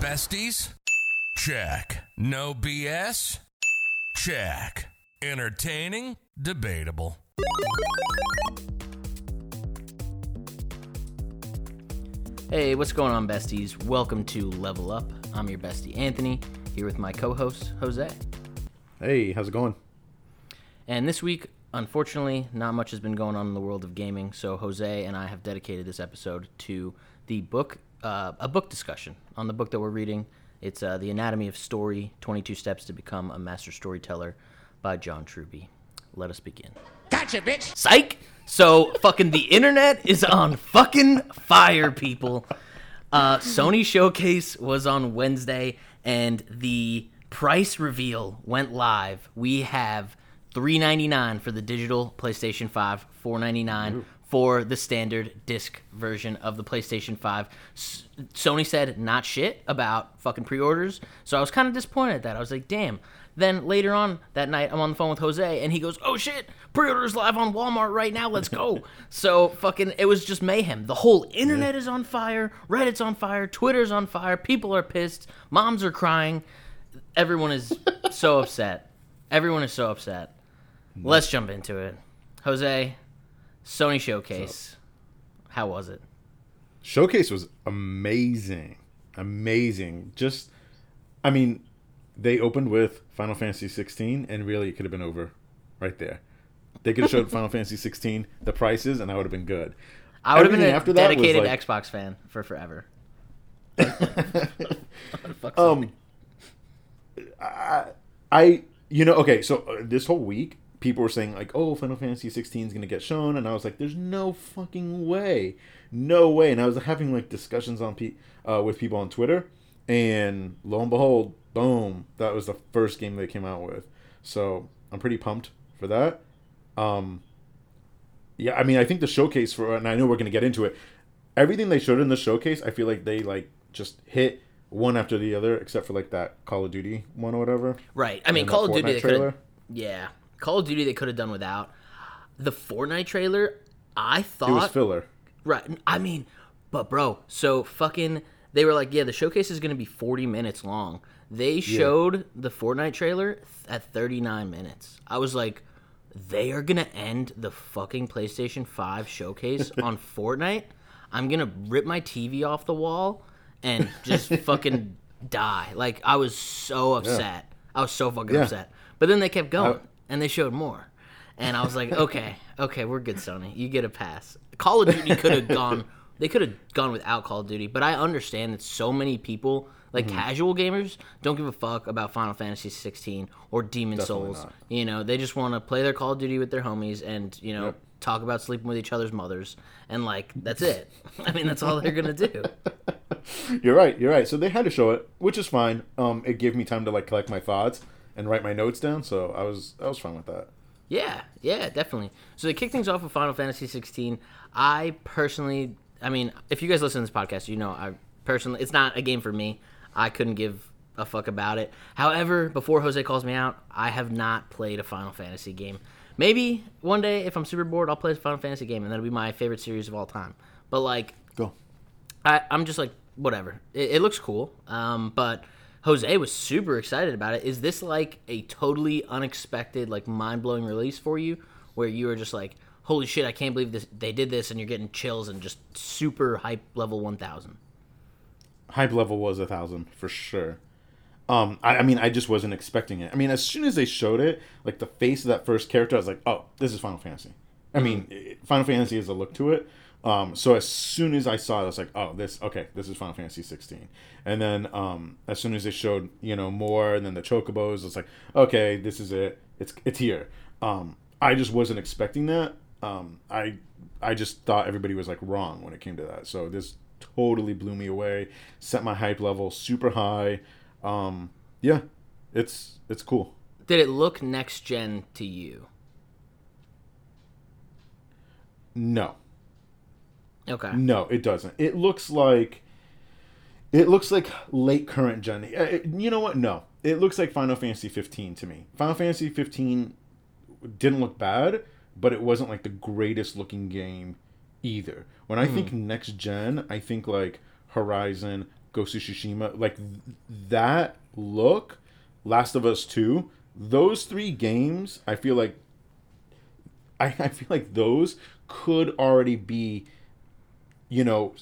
Besties? Check. No BS? Check. Entertaining? Debatable. Hey, what's going on, besties? Welcome to Level Up. I'm your bestie, Anthony, here with my co host, Jose. Hey, how's it going? And this week, unfortunately, not much has been going on in the world of gaming, so Jose and I have dedicated this episode to the book, uh, a book discussion on the book that we're reading. It's uh, The Anatomy of Story 22 Steps to Become a Master Storyteller by John Truby. Let us begin. Gotcha, bitch. Psych! So, fucking the internet is on fucking fire, people. Uh, Sony Showcase was on Wednesday, and the price reveal went live. We have three ninety nine for the digital PlayStation Five, four ninety nine for the standard disc version of the PlayStation Five. S- Sony said not shit about fucking pre-orders, so I was kind of disappointed at that. I was like, damn. Then later on that night, I'm on the phone with Jose, and he goes, "Oh shit, pre-orders live on Walmart right now. Let's go!" so fucking, it was just mayhem. The whole internet is on fire. Reddit's on fire. Twitter's on fire. People are pissed. Moms are crying. Everyone is so upset. Everyone is so upset. Let's jump into it. Jose, Sony Showcase. How was it? Showcase was amazing. Amazing. Just I mean, they opened with Final Fantasy 16 and really it could have been over right there. They could have showed Final Fantasy 16 the prices and that would have been good. I would have been a dedicated like- Xbox fan for forever. Fuck Um I you know, okay, so uh, this whole week people were saying like, "Oh, Final Fantasy 16 is going to get shown." And I was like, "There's no fucking way. No way." And I was having like discussions on pe- uh, with people on Twitter, and lo and behold, boom, that was the first game they came out with. So, I'm pretty pumped for that. Um yeah, I mean, I think the showcase for and I know we're going to get into it. Everything they showed in the showcase, I feel like they like just hit one after the other except for like that Call of Duty one or whatever. Right. I mean, Call of Duty they trailer? Yeah, Call of Duty they could have done without. The Fortnite trailer, I thought It was filler. right. I mean, but bro, so fucking. They were like, yeah, the showcase is going to be 40 minutes long. They showed the Fortnite trailer at 39 minutes. I was like, they are going to end the fucking PlayStation 5 showcase on Fortnite. I'm going to rip my TV off the wall and just fucking die. Like, I was so upset. I was so fucking Yeah. upset. But then they kept going and they showed more. And I was like, okay, okay, we're good, Sony. You get a pass. Call of Duty could have gone. They could have gone without Call of Duty, but I understand that so many people, like Mm-hmm. casual gamers, don't give a fuck about Final Fantasy 16 or Demon Definitely Souls. not. You know, they just want to play their Call of Duty with their homies and you know Yep. talk about sleeping with each other's mothers, and like that's it. I mean, that's all they're gonna do. You're right. You're right. So they had to show it, which is fine. Um, it gave me time to like collect my thoughts and write my notes down. So I was I was fine with that. Yeah, yeah, definitely. So they kick things off with Final Fantasy 16. I personally, I mean, if you guys listen to this podcast, you know I personally, it's not a game for me. I couldn't give a fuck about it. However, before Jose calls me out, I have not played a Final Fantasy game. Maybe one day, if I'm super bored, I'll play a Final Fantasy game, and that'll be my favorite series of all time. But like, Go. I, I'm just like, whatever. It, it looks cool. Um, but Jose was super excited about it. Is this like a totally unexpected, like mind blowing release for you, where you were just like, holy shit, I can't believe this they did this, and you're getting chills and just super hype level 1000. Hype level was a thousand for sure. Um, I, I mean, I just wasn't expecting it. I mean, as soon as they showed it, like the face of that first character, I was like, oh, this is Final Fantasy. I mean, Final Fantasy has a look to it. Um, so as soon as I saw it, I was like, oh, this okay, this is Final Fantasy 16. And then um, as soon as they showed, you know, more, and then the chocobos, it's like, okay, this is it. It's it's here. Um, I just wasn't expecting that. Um, I I just thought everybody was like wrong when it came to that. So this totally blew me away. Set my hype level super high. Um, yeah, it's it's cool. Did it look next gen to you? No, Okay. no, it doesn't. It looks like it looks like late current gen. Uh, it- You know what? No, it looks like Final Fantasy 15 to me. Final Fantasy 15 didn't look bad, but it wasn't like the greatest looking game either. When I think next gen, I think like Horizon, Ghost of Tsushima, like th- that look, Last of Us Two, those three games, I feel like, I, I feel like those could already be, you know,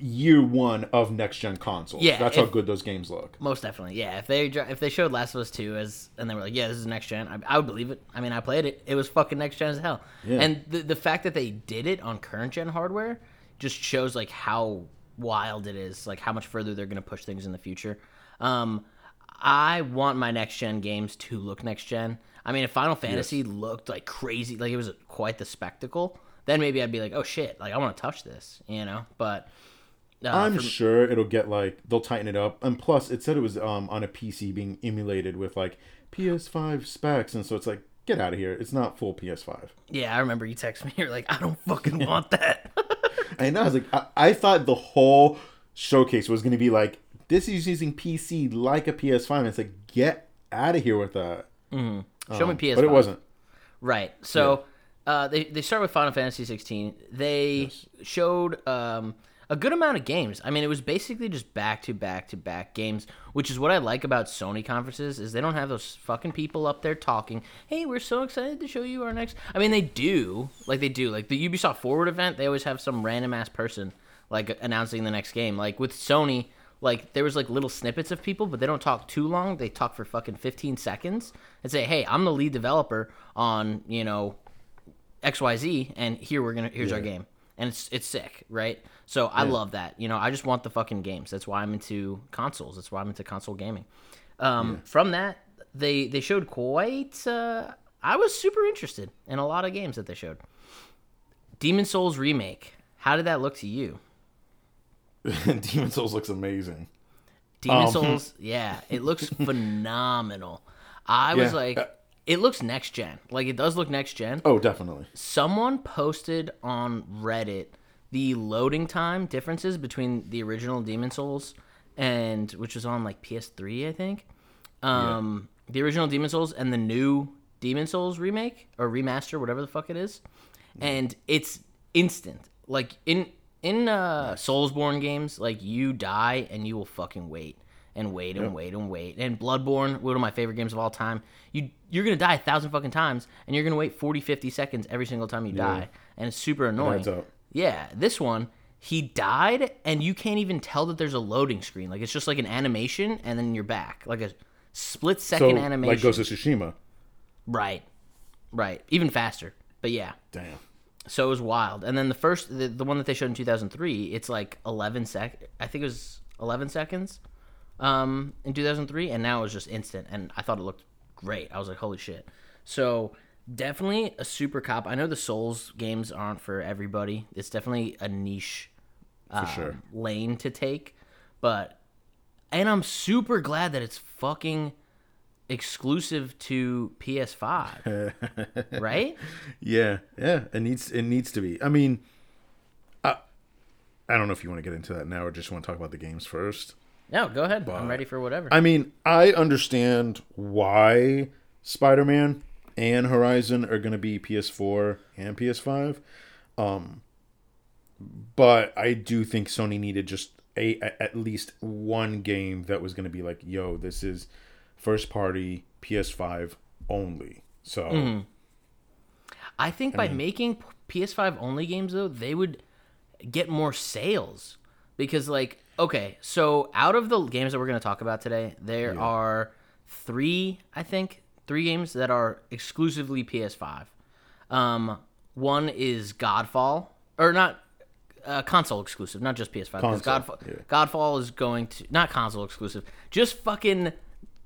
year one of next gen consoles. Yeah, that's how good those games look. Most definitely, yeah. If they if they showed Last of Us Two as and they were like, yeah, this is next gen, I, I would believe it. I mean, I played it; it was fucking next gen as hell. Yeah. And the the fact that they did it on current gen hardware just shows like how wild it is, like how much further they're gonna push things in the future. Um, I want my next gen games to look next gen. I mean, if Final Fantasy looked like crazy, like it was quite the spectacle, then maybe I'd be like, oh shit, like I want to touch this, you know. But uh, I'm for- sure it'll get like they'll tighten it up, and plus it said it was um on a PC being emulated with like PS5 specs, and so it's like get out of here. It's not full PS5. yeah, I remember you text me. You're like, I don't fucking want that. I know. I was like, I, I thought the whole showcase was going to be like, this is using PC like a PS5. And it's like, get out of here with that. Mm-hmm. Show me Um, PS5. But it wasn't. Right. So uh, they they start with Final Fantasy 16. They showed um, a good amount of games. I mean, it was basically just back to back to back games, which is what I like about Sony conferences is they don't have those fucking people up there talking. Hey, we're so excited to show you our next. I mean, they do like they do like the Ubisoft Forward event. They always have some random ass person like announcing the next game. Like with Sony. Like there was like little snippets of people, but they don't talk too long. They talk for fucking 15 seconds and say, "Hey, I'm the lead developer on, you know, XYZ and here we're to here's our game." And it's it's sick, right? So I love that. You know, I just want the fucking games. That's why I'm into consoles. That's why I'm into console gaming. Um, from that, they they showed quite uh I was super interested in a lot of games that they showed. Demon Souls remake. How did that look to you? Demon Souls looks amazing. Demon Um, Souls, yeah, it looks phenomenal. I was like, it looks next gen. Like it does look next gen. Oh, definitely. Someone posted on Reddit the loading time differences between the original Demon Souls and which was on like PS3, I think. Um, the original Demon Souls and the new Demon Souls remake or remaster, whatever the fuck it is, and it's instant. Like in in uh, Soulsborne games, like you die and you will fucking wait and wait and wait and wait. And Bloodborne, one of my favorite games of all time, you you're gonna die a thousand fucking times and you're gonna wait 40, 50 seconds every single time you die, and it's super annoying. up. Yeah, this one he died and you can't even tell that there's a loading screen. Like it's just like an animation and then you're back, like a split So, second animation. like Ghost of Tsushima. Right. Right. Even faster. But yeah. Damn. So it was wild. And then the first the, the one that they showed in 2003, it's like 11 sec I think it was 11 seconds um in 2003 and now it was just instant and I thought it looked great. I was like, "Holy shit." So definitely a super cop. I know the Souls games aren't for everybody. It's definitely a niche For sure. um, lane to take, but and I'm super glad that it's fucking exclusive to PS5. right? Yeah, yeah. It needs it needs to be. I mean, I, I don't know if you want to get into that now or just want to talk about the games first. No, go ahead. I'm ready for whatever. I mean, I understand why Spider Man and Horizon are going to be PS4 and PS5. Um, but I do think Sony needed just a, a- at least one game that was going to be like, yo, this is first party PS5 only. So Mm-hmm. I think by making PS5 only games though, they would get more sales because like okay, so out of the games that we're going to talk about today, there are 3, I think, 3 games that are exclusively PS5. Um one is Godfall or not uh, console exclusive, not just PS5. Because Godfall, yeah. Godfall is going to not console exclusive, just fucking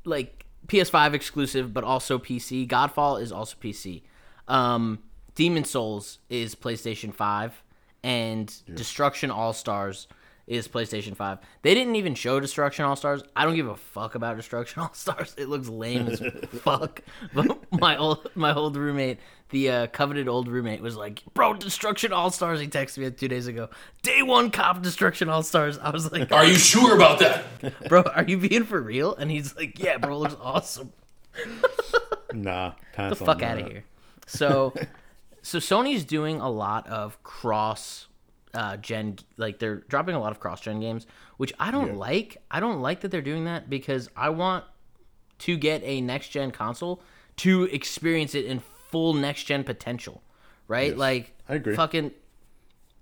like PS5 exclusive, but also PC. Godfall is also PC. Um, Demon Souls is PlayStation 5, and Destruction All Stars is PlayStation 5. They didn't even show Destruction All Stars. I don't give a fuck about Destruction All Stars. It looks lame as fuck. But my old my old roommate, the uh, coveted old roommate, was like, "Bro, Destruction All Stars." He texted me two days ago. Day one cop Destruction All Stars. I was like, Are you sure about that? "Bro, are you being for real?" And he's like, "Yeah, bro, it looks awesome." nah, pass the fuck out of here. So, so Sony's doing a lot of cross uh, gen like they're dropping a lot of cross gen games, which I don't like. I don't like that they're doing that because I want to get a next gen console to experience it in full next gen potential, right? Yes, like I agree. Fucking,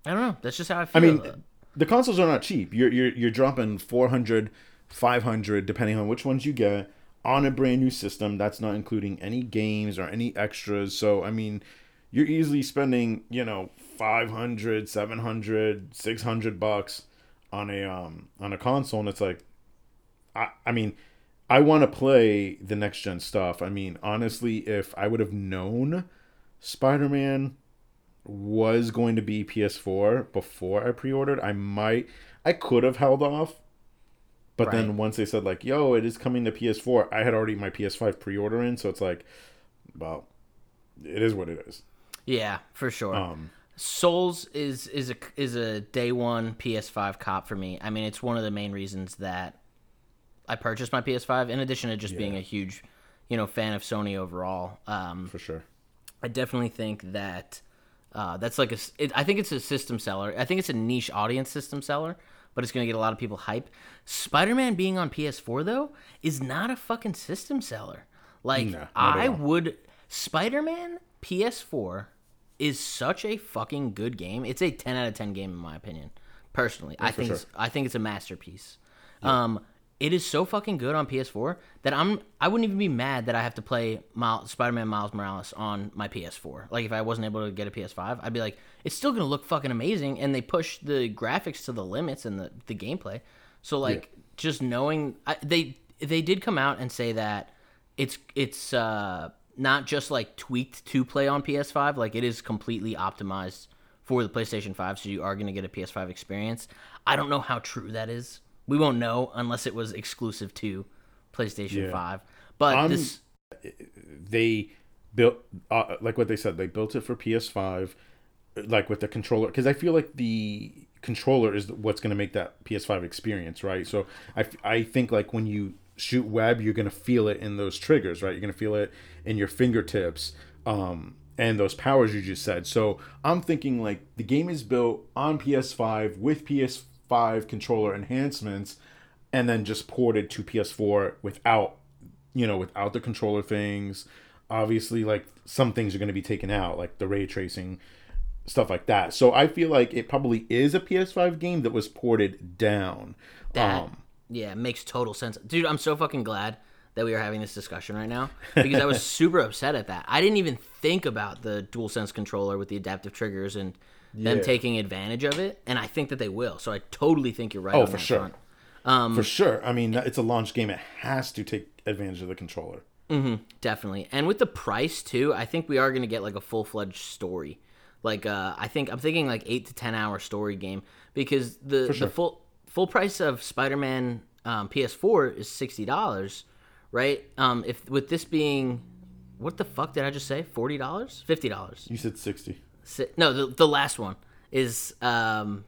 I don't know. That's just how I feel. I mean, the consoles are not cheap. You're you're you're dropping 400, 500 depending on which ones you get on a brand new system. That's not including any games or any extras. So, I mean, you're easily spending, you know, 500, 700, 600 bucks on a um on a console and it's like I I mean, I want to play the next gen stuff. I mean, honestly, if I would have known Spider-Man was going to be PS4 before I pre-ordered, I might I could have held off. But Right. then once they said like, "Yo, it is coming to PS4," I had already my PS5 pre-order in, so it's like, well, it is what it is. yeah, for sure. Um, Souls is is a is a day one PS5 cop for me. I mean, it's one of the main reasons that I purchased my PS5. In addition to just being a huge, you know, fan of Sony overall. Um, for sure. I definitely think that uh, that's like a. It, I think it's a system seller. I think it's a niche audience system seller, but it's gonna get a lot of people hype. Spider-Man being on PS4 though is not a fucking system seller. Like No, I would Spider-Man PS4 is such a fucking good game. It's a 10 out of 10 game in my opinion. Personally, I think sure. it's, I think it's a masterpiece. Um it is so fucking good on PS4 that I'm I wouldn't even be mad that I have to play Miles, Spider-Man Miles Morales on my PS4. Like if I wasn't able to get a PS5, I'd be like it's still going to look fucking amazing and they push the graphics to the limits and the the gameplay. So like just knowing I, they they did come out and say that it's it's uh not just like tweaked to play on PS5, like it is completely optimized for the PlayStation 5, so you are going to get a PS5 experience. I don't know how true that is. We won't know unless it was exclusive to PlayStation Yeah. 5. But I'm- this they built uh, like what they said they built it for ps5 like with the controller because i feel like the controller is what's going to make that ps5 experience right so I I think like when you shoot web you're going to feel it in those triggers right you're going to feel it in your fingertips um and those powers you just said so i'm thinking like the game is built on ps5 with ps5 controller enhancements and then just ported to ps4 without you know, without the controller things. Obviously, like some things are going to be taken out, like the ray tracing, stuff like that. So I feel like it probably is a PS5 game that was ported down. that um, yeah, makes total sense. Dude, I'm so fucking glad that we are having this discussion right now because I was super upset at that. I didn't even think about the DualSense controller with the adaptive triggers and them taking advantage of it, and I think that they will. So I totally think you're right Oh, for sure. Um, for sure. I mean, it's a launch game. It has to take advantage of the controller. Definitely. And with the price too, I think we are going to get like a full-fledged story. Like uh I think I'm thinking like 8 to 10 hour story game because the sure. the full full price of Spider-Man um, PS4 is $60, right? Um if with this being what the fuck did I just say? $40? $50. You said 60. Si- No, the, the last one is um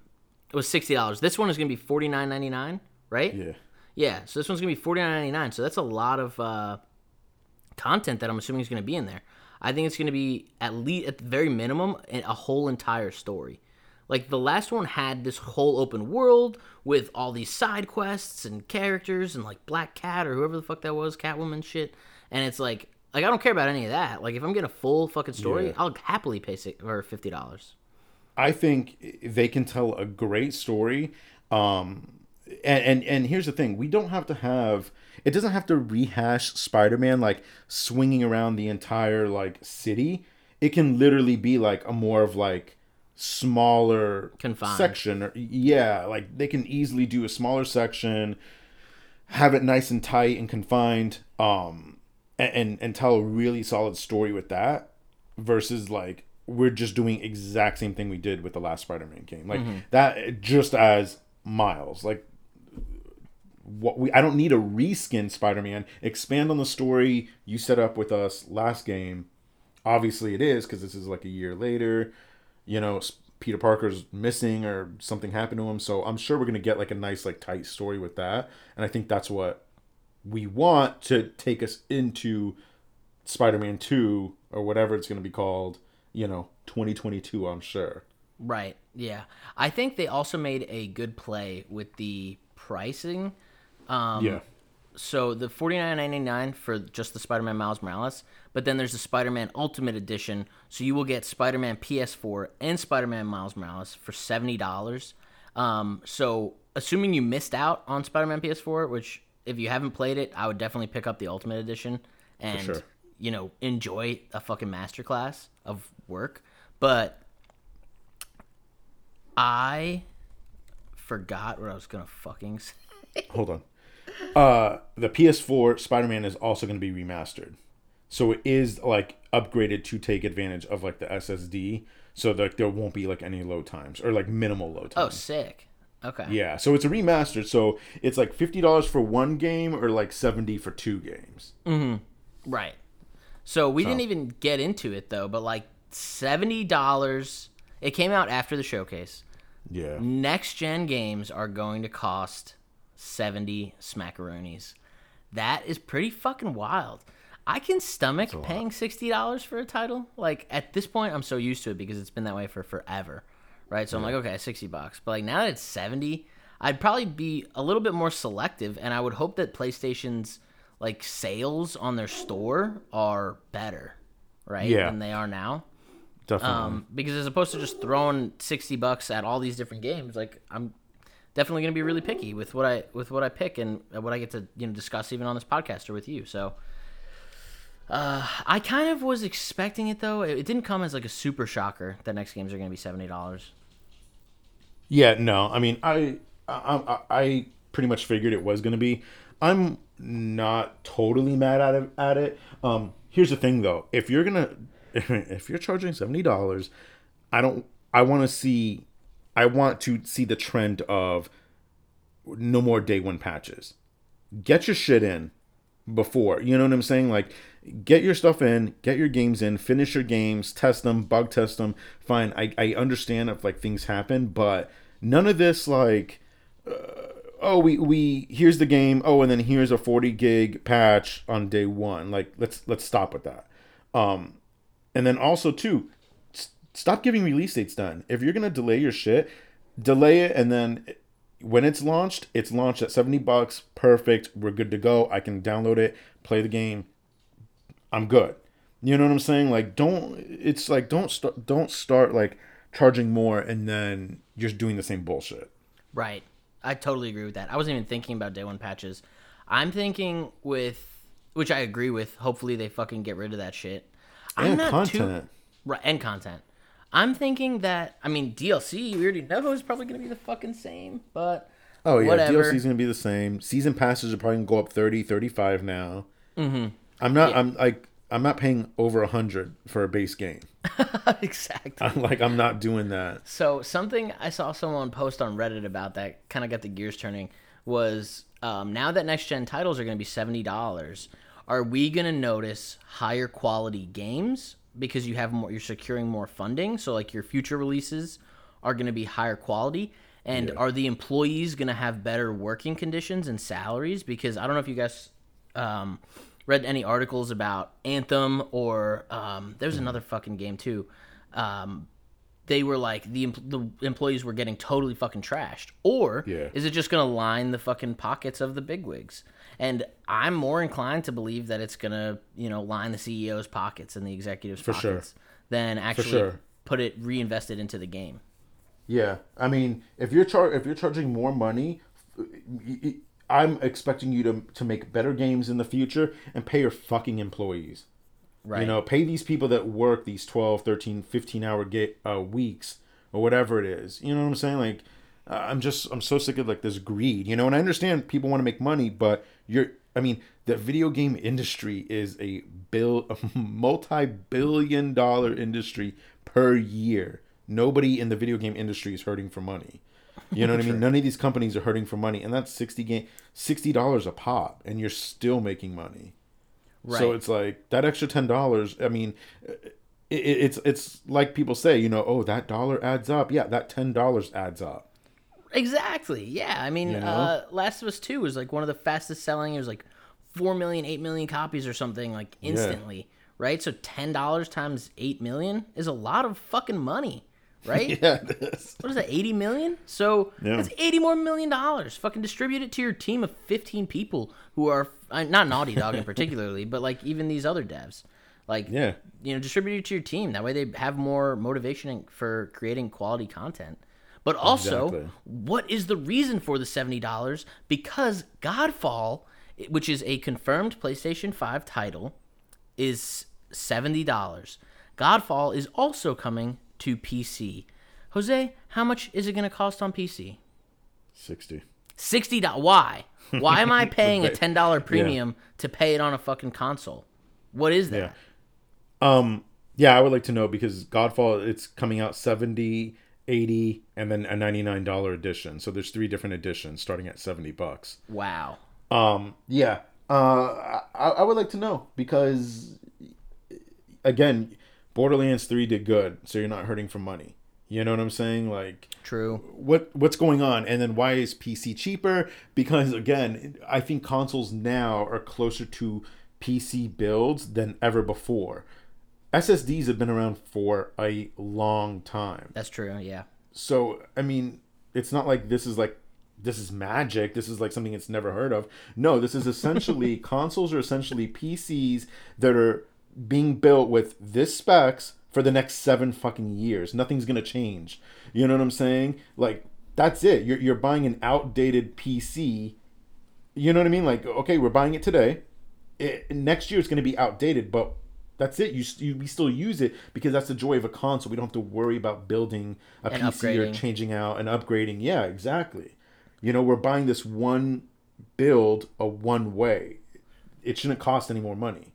it was $60. This one is going to be $49.99, right? Yeah. Yeah, so this one's gonna be forty nine ninety nine. So that's a lot of uh, content that I'm assuming is gonna be in there. I think it's gonna be at least at the very minimum a whole entire story. Like the last one had this whole open world with all these side quests and characters and like Black Cat or whoever the fuck that was, Catwoman shit. And it's like like I don't care about any of that. Like if I'm getting a full fucking story, Yeah. I'll happily pay or fifty dollars. I think they can tell a great story. Um, and, and and here's the thing: we don't have to have. It doesn't have to rehash Spider-Man like swinging around the entire like city. It can literally be like a more of like smaller Confined. section. Or, yeah, like they can easily do a smaller section, have it nice and tight and confined. Um, and and, and tell a really solid story with that versus like we're just doing exact same thing we did with the last Spider-Man game. Like that just as Miles. Like what we I don't need a reskin Spider-Man. Expand on the story you set up with us last game. Obviously it is because this is like a year later. You know, Peter Parker's missing or something happened to him, so I'm sure we're going to get like a nice like tight story with that. And I think that's what we want to take us into Spider-Man 2 or whatever it's going to be called, you know, 2022, I'm sure. Right. Yeah. I think they also made a good play with the pricing. Um, yeah. So the forty nine ninety nine for just the Spider Man Miles Morales, but then there's the Spider Man Ultimate Edition. So you will get Spider Man PS4 and Spider Man Miles Morales for seventy dollars. Um, so assuming you missed out on Spider Man PS4, which if you haven't played it, I would definitely pick up the Ultimate Edition and sure. you know enjoy a fucking masterclass of work. But I forgot what I was gonna fucking say. Hold on. Uh, the PS4 Spider-Man is also going to be remastered, so it is like upgraded to take advantage of like the SSD, so that there won't be like any load times or like minimal load times. Oh, sick. Okay. Yeah, so it's a remastered, so it's like fifty dollars for one game or like seventy for two games. Hmm. Right. So we didn't even get into it though, but like seventy dollars. It came out after the showcase. Yeah, Next gen games are going to cost seventy smackaroonies. That is pretty fucking wild. I can stomach paying sixty dollars for a title. Like at this point, I'm so used to it because it's been that way for forever, right? So I'm like, okay, sixty bucks. But like now that it's seventy, I'd probably be a little bit more selective, and I would hope that PlayStation's like sales on their store are better, right? Yeah. Than they are now. definitely. Um, because as opposed to just throwing sixty bucks at all these different games, like I'm definitely gonna be really picky with what I with what I pick and what I get to you know discuss even on this podcast or with you. So uh, I kind of was expecting it though. It, it didn't come as like a super shocker that next games are gonna be seventy dollars. Yeah, no. I mean, I, I, I pretty much figured it was gonna be. I'm not totally mad at it. At it. Um, here's the thing, though. If you're gonna, if you're charging seventy dollars, I don't. I want to see. I want to see the trend of no more day one patches. Get your shit in before. You know what I'm saying? Like, get your stuff in, get your games in, finish your games, test them, bug test them. Fine. I, I understand if like things happen, but none of this like, uh, oh, we we here's the game. Oh, and then here's a 40 gig patch on day one. Like, let's let's stop with that. Um, and then also too, stop giving release dates done. If you're gonna delay your shit, delay it, and then when it's launched, it's launched at 70 bucks. Perfect. We're good to go. I can download it, play the game. I'm good. You know what I'm saying? Like don't it's like don't start don't start like charging more and then you're doing the same bullshit. Right. I totally agree with that. I wasn't even thinking about day one patches. I'm thinking with which I agree with. Hopefully they fucking get rid of that shit. I'm And not too- content. Right, and content. I'm thinking that I mean DLC we already know is probably gonna be the fucking same, but Oh yeah, Whatever. DLC's going to be the same. Season passes are probably going to go up 30, 35 now. Mhm. I'm not I'm like I'm not paying over a 100 for a base game. exactly. I'm like I'm not doing that. So something I saw someone post on Reddit about that kind of got the gears turning was um, now that next gen titles are going to be seventy dollars, are we going to notice higher quality games because you have more, you're securing more funding? So like your future releases are going to be higher quality, and are the employees going to have better working conditions and salaries? Because I don't know if you guys. Um, read any articles about Anthem or um, there's another fucking game too. Um, they were like the the employees were getting totally fucking trashed, or Yeah. is it just gonna line the fucking pockets of the bigwigs? And I'm more inclined to believe that it's gonna you know line the CEO's pockets and the executives' sure. pockets than actually sure. put it reinvested into the game. Yeah, I mean, if you're char- if you're charging more money, I'm expecting you to to make better games in the future and pay your fucking employees. Right. You know, pay these people that work these 12, 13, 15 hour get uh, weeks or whatever it is. You know what I'm saying? Like I'm just I'm so sick of like this greed, you know, and I understand people want to make money, but you're I mean, the video game industry is a bill a multi-billion dollar industry per year. Nobody in the video game industry is hurting for money. You know what I mean? None of these companies are hurting for money, and that's sixty game sixty dollars a pop, and you're still making money. Right. So it's like that extra ten dollars. I mean, it, it's it's like people say, you know, oh that dollar adds up. Yeah, that ten dollars adds up. Exactly. Yeah. I mean, You know? uh, Last of Us 2 was like one of the fastest selling. It was like 4 million, 8 million copies or something like instantly, right? So $10 times 8 million is a lot of fucking money, right? Yeah, is. What is that? Eighty million? So Yeah. that's eighty more million dollars. Fucking distribute it to your team of fifteen people who are uh, not Naughty Dog in particularly, but like even these other devs. Like Yeah. you know, distribute it to your team. That way they have more motivation for creating quality content. But also, Exactly. what is the reason for the seventy dollars? Because Godfall, which is a confirmed PlayStation Five title, is seventy dollars. Godfall is also coming to PC. Jose, how much is it going to cost on PC? Sixty. Sixty. Why? Why am I paying a ten dollar premium to pay it on a fucking console? What is that? Yeah. Um. Yeah, I would like to know because Godfall it's coming out 70, 80, and then a ninety nine dollar edition. So there's three different editions starting at seventy bucks. Wow. Um, yeah. Uh, I, I would like to know because, again, Borderlands Three did good, so you're not hurting for money. You know what I'm saying? Like, True. what what's going on, and then why is PC cheaper? Because again, I think consoles now are closer to PC builds than ever before. SSDs have been around for a long time. That's true. Yeah. so i mean it's not like this is like this is magic. This is like something it's never heard of. No this is essentially consoles are essentially pcs that are being built with this specs for the next seven fucking years. Nothing's gonna change. You know what i'm saying? Like that's it. You're, you're buying an outdated pc you know what i mean? Like okay we're buying it today. It, next year it's going to be outdated but that's it. You, you we still use it because that's the joy of a console. We don't have to worry about building a And pc or changing out and upgrading. Yeah exactly. You know we're buying this one build a one way. It shouldn't cost any more money.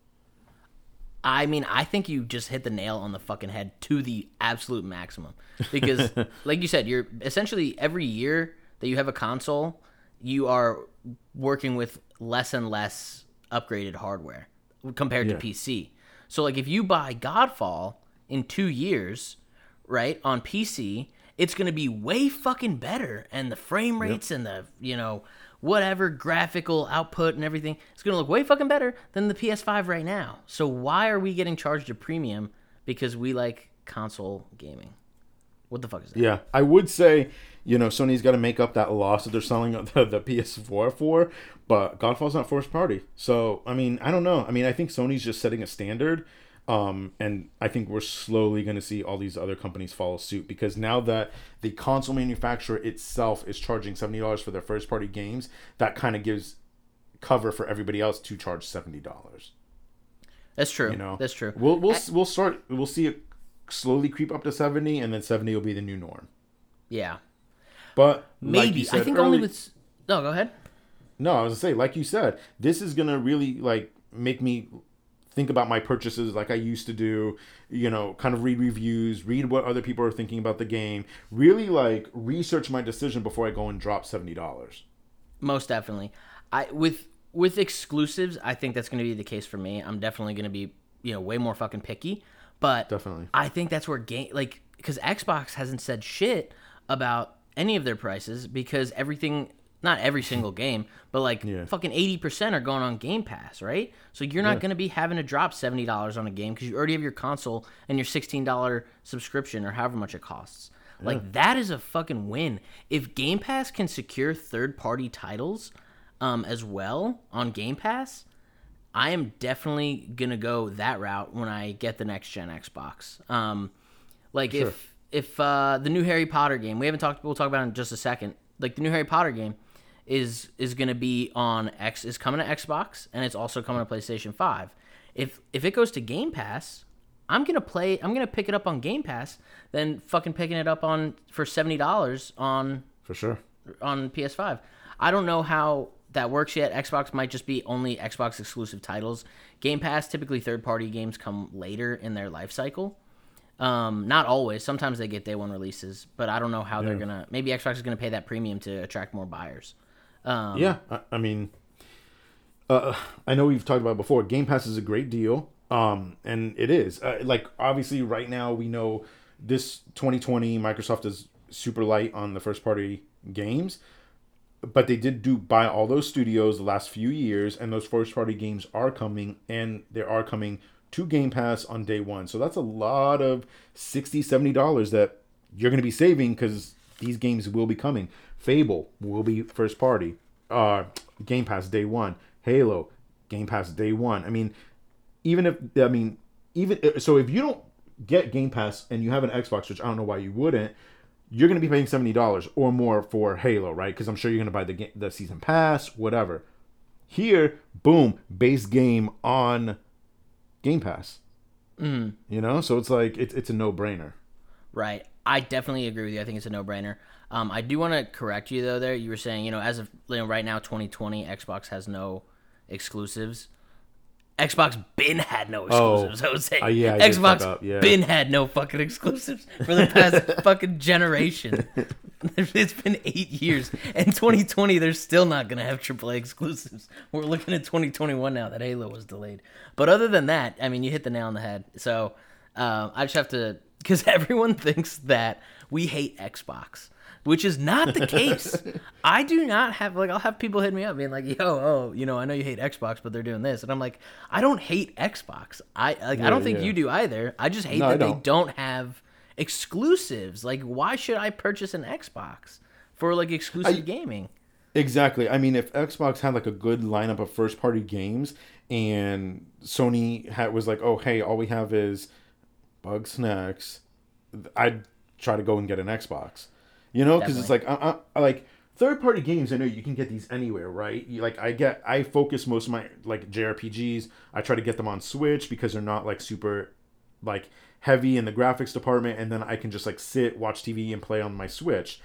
I mean, I think you just hit the nail on the fucking head to the absolute maximum. Because, like you said, you're essentially every year that you have a console, you are working with less and less upgraded hardware compared Yeah. to PC. So, like, if you buy Godfall in two years, right, on PC, it's going to be way fucking better. And the frame rates and the, you know, whatever graphical output and everything, it's going to look way fucking better than the PS5 right now. So, why are we getting charged a premium because we like console gaming? What the fuck is that? yeah i would say you know sony's got to make up that loss that they're selling the, the ps4 for but godfall's not first party so i mean i don't know i mean i think sony's just setting a standard um, and I think we're slowly going to see all these other companies follow suit because now that the console manufacturer itself is charging seventy dollars for their first party games, that kind of gives cover for everybody else to charge seventy dollars. That's true. You know, That's true. We'll we'll we'll start. We'll see it slowly creep up to seventy, and then seventy will be the new norm. Yeah. But Maybe. you said I think early- only with. No, go ahead. No, I was gonna say, like you said, this is gonna really like make me think about my purchases like I used to do. You know, kind of read reviews, read what other people are thinking about the game. Really like research my decision before I go and drop seventy dollars. Most definitely. I with with exclusives, I think that's going to be the case for me. I'm definitely going to be, you know, way more fucking picky. But Definitely. I think that's where game like because Xbox hasn't said shit about any of their prices because everything. Not every single game, but like Yeah. fucking eighty percent are going on Game Pass, right? So you're not going to be having to drop seventy dollars on a game because you already have your console and your sixteen dollar subscription or however much it costs. Like that is a fucking win. If Game Pass can secure third party titles um, as well on Game Pass, I am definitely gonna go that route when I get the next gen Xbox. Um, like if if uh, the new Harry Potter game, we haven't talked, we'll talk about it in just a second. Like the new Harry Potter game is is gonna be on X, is coming to Xbox, and it's also coming to PlayStation Five. If if it goes to Game Pass, I'm gonna play. I'm gonna pick it up on Game Pass, then fucking picking it up on for seventy dollars on For sure. on PS5. I don't know how that works yet. Xbox might just be only Xbox exclusive titles. Game Pass typically third party games come later in their life cycle. Um, not always. Sometimes they get day one releases, but I don't know how they're gonna. Maybe Xbox is gonna pay that premium to attract more buyers. Um, yeah, I, I mean, uh, I know we've talked about it before. Game Pass is a great deal, um, and it is. Uh, like obviously, right now we know this 2020 Microsoft is super light on the first party games, but they did do buy all those studios the last few years, and those first party games are coming, and they are coming to Game Pass on day one. So that's a lot of 60 70 dollars that you're going to be saving because these games will be coming. Fable will be first party. Uh, Game Pass day one. Halo, Game Pass day one. I mean, even if I mean, even so, if you don't get Game Pass and you have an Xbox, which I don't know why you wouldn't, you're going to be paying seventy dollars or more for Halo, right? Because I'm sure you're going to buy the game, the season pass, whatever. Here, boom, base game on Game Pass. Mm. You know, so it's like it's it's a no brainer. Right. I definitely agree with you. I think it's a no-brainer. Um, I do want to correct you though. There, you were saying, you know, as of you know, right now, 2020, Xbox has no exclusives. Xbox bin had no exclusives. I was saying, uh, yeah, I Xbox yeah. bin had no fucking exclusives for the past fucking generation. it's been eight years, and 2020, they're still not gonna have AAA exclusives. We're looking at 2021 now that Halo was delayed. But other than that, I mean, you hit the nail on the head. So um, I just have to, because everyone thinks that we hate Xbox which is not the case. I do not have like I'll have people hit me up being like, "Yo, oh, you know, I know you hate Xbox, but they're doing this," and I'm like, I don't hate Xbox. I like I don't think yeah. you do either. I just hate No, that they don't. don't have exclusives. Like, why should I purchase an Xbox for like exclusive gaming? Exactly. I mean, if Xbox had like a good lineup of first party games and Sony had was like, "Oh, hey, all we have is Bugsnax," I'd try to go and get an Xbox. You know, because it's like I, I, like third party games. I know you can get these anywhere, right? You, like I get, I focus most of my like JRPGs. I try to get them on Switch because they're not like super like heavy in the graphics department, and then I can just like sit, watch TV, and play on my Switch.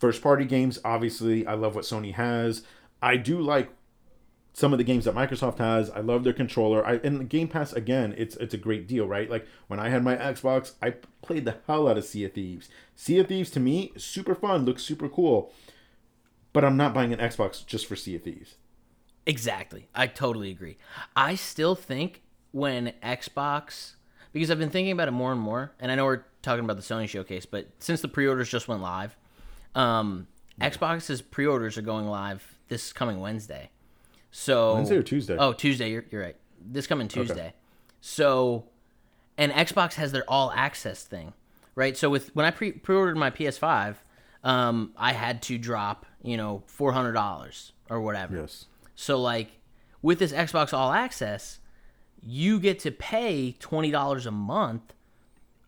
First party games, obviously, I love what Sony has. I do like some of the games that Microsoft has. I love their controller. I and the Game Pass again, it's it's a great deal, right? Like when I had my Xbox, I played the hell out of Sea of Thieves. Sea of Thieves to me, super fun, looks super cool. But I'm not buying an Xbox just for Sea of Thieves. Exactly. I totally agree. I still think when Xbox, because I've been thinking about it more and more, and I know we're talking about the Sony showcase, but since the pre orders just went live, um, Xbox's pre orders are going live this coming Wednesday. So Wednesday or Tuesday? Oh, Tuesday. You're, you're right. This coming Tuesday. So, and Xbox has their all access thing, right? So with when I pre pre ordered my PS5, um, I had to drop you know four hundred dollars or whatever. Yes. So like with this Xbox All Access, you get to pay twenty dollars a month,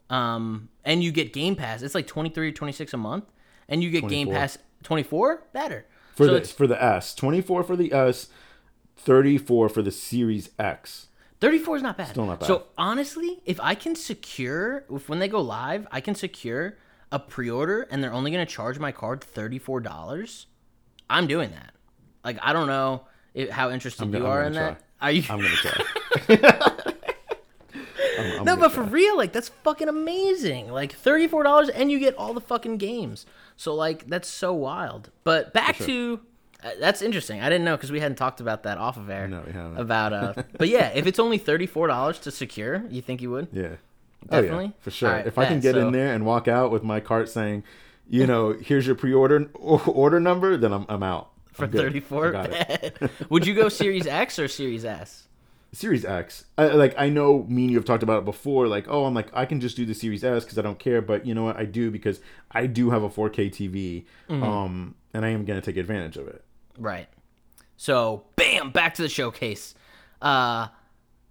um, and you get Game Pass. It's like twenty three or twenty six a month, and you get Game Pass twenty four. Better For so the for the S, 24 for the S, 34 for the Series X. thirty four is not bad. Still not bad. So honestly, if I can secure, if when they go live, I can secure a pre order, and they're only going to charge my card thirty four dollars. I'm doing that. Like I don't know if, how interested gonna- you are in that. Are you? I'm gonna try. I'm- I'm No, gonna but try. for real, like that's fucking amazing. Like thirty four dollars, and you get all the fucking games. So like that's so wild. But back to uh, that's interesting. I didn't know because we hadn't talked about that off of air. No, we haven't. About uh, but yeah, if it's only thirty four dollars to secure, you think you would? Yeah. Definitely? Oh, yeah, for sure. Alright, if I can get so- in there and walk out with my cart saying, you know, here's your pre-order order number, then I'm, I'm out. For thirty four, would you go Series X or Series S? Series X. I, like I know me and you have talked about it before. Like, oh, I'm like I can just do the Series S because I don't care. But you know what? I do because I do have a 4K TV, Mm-hmm. um, and I am gonna take advantage of it. Right. So, bam, back to the showcase. Uh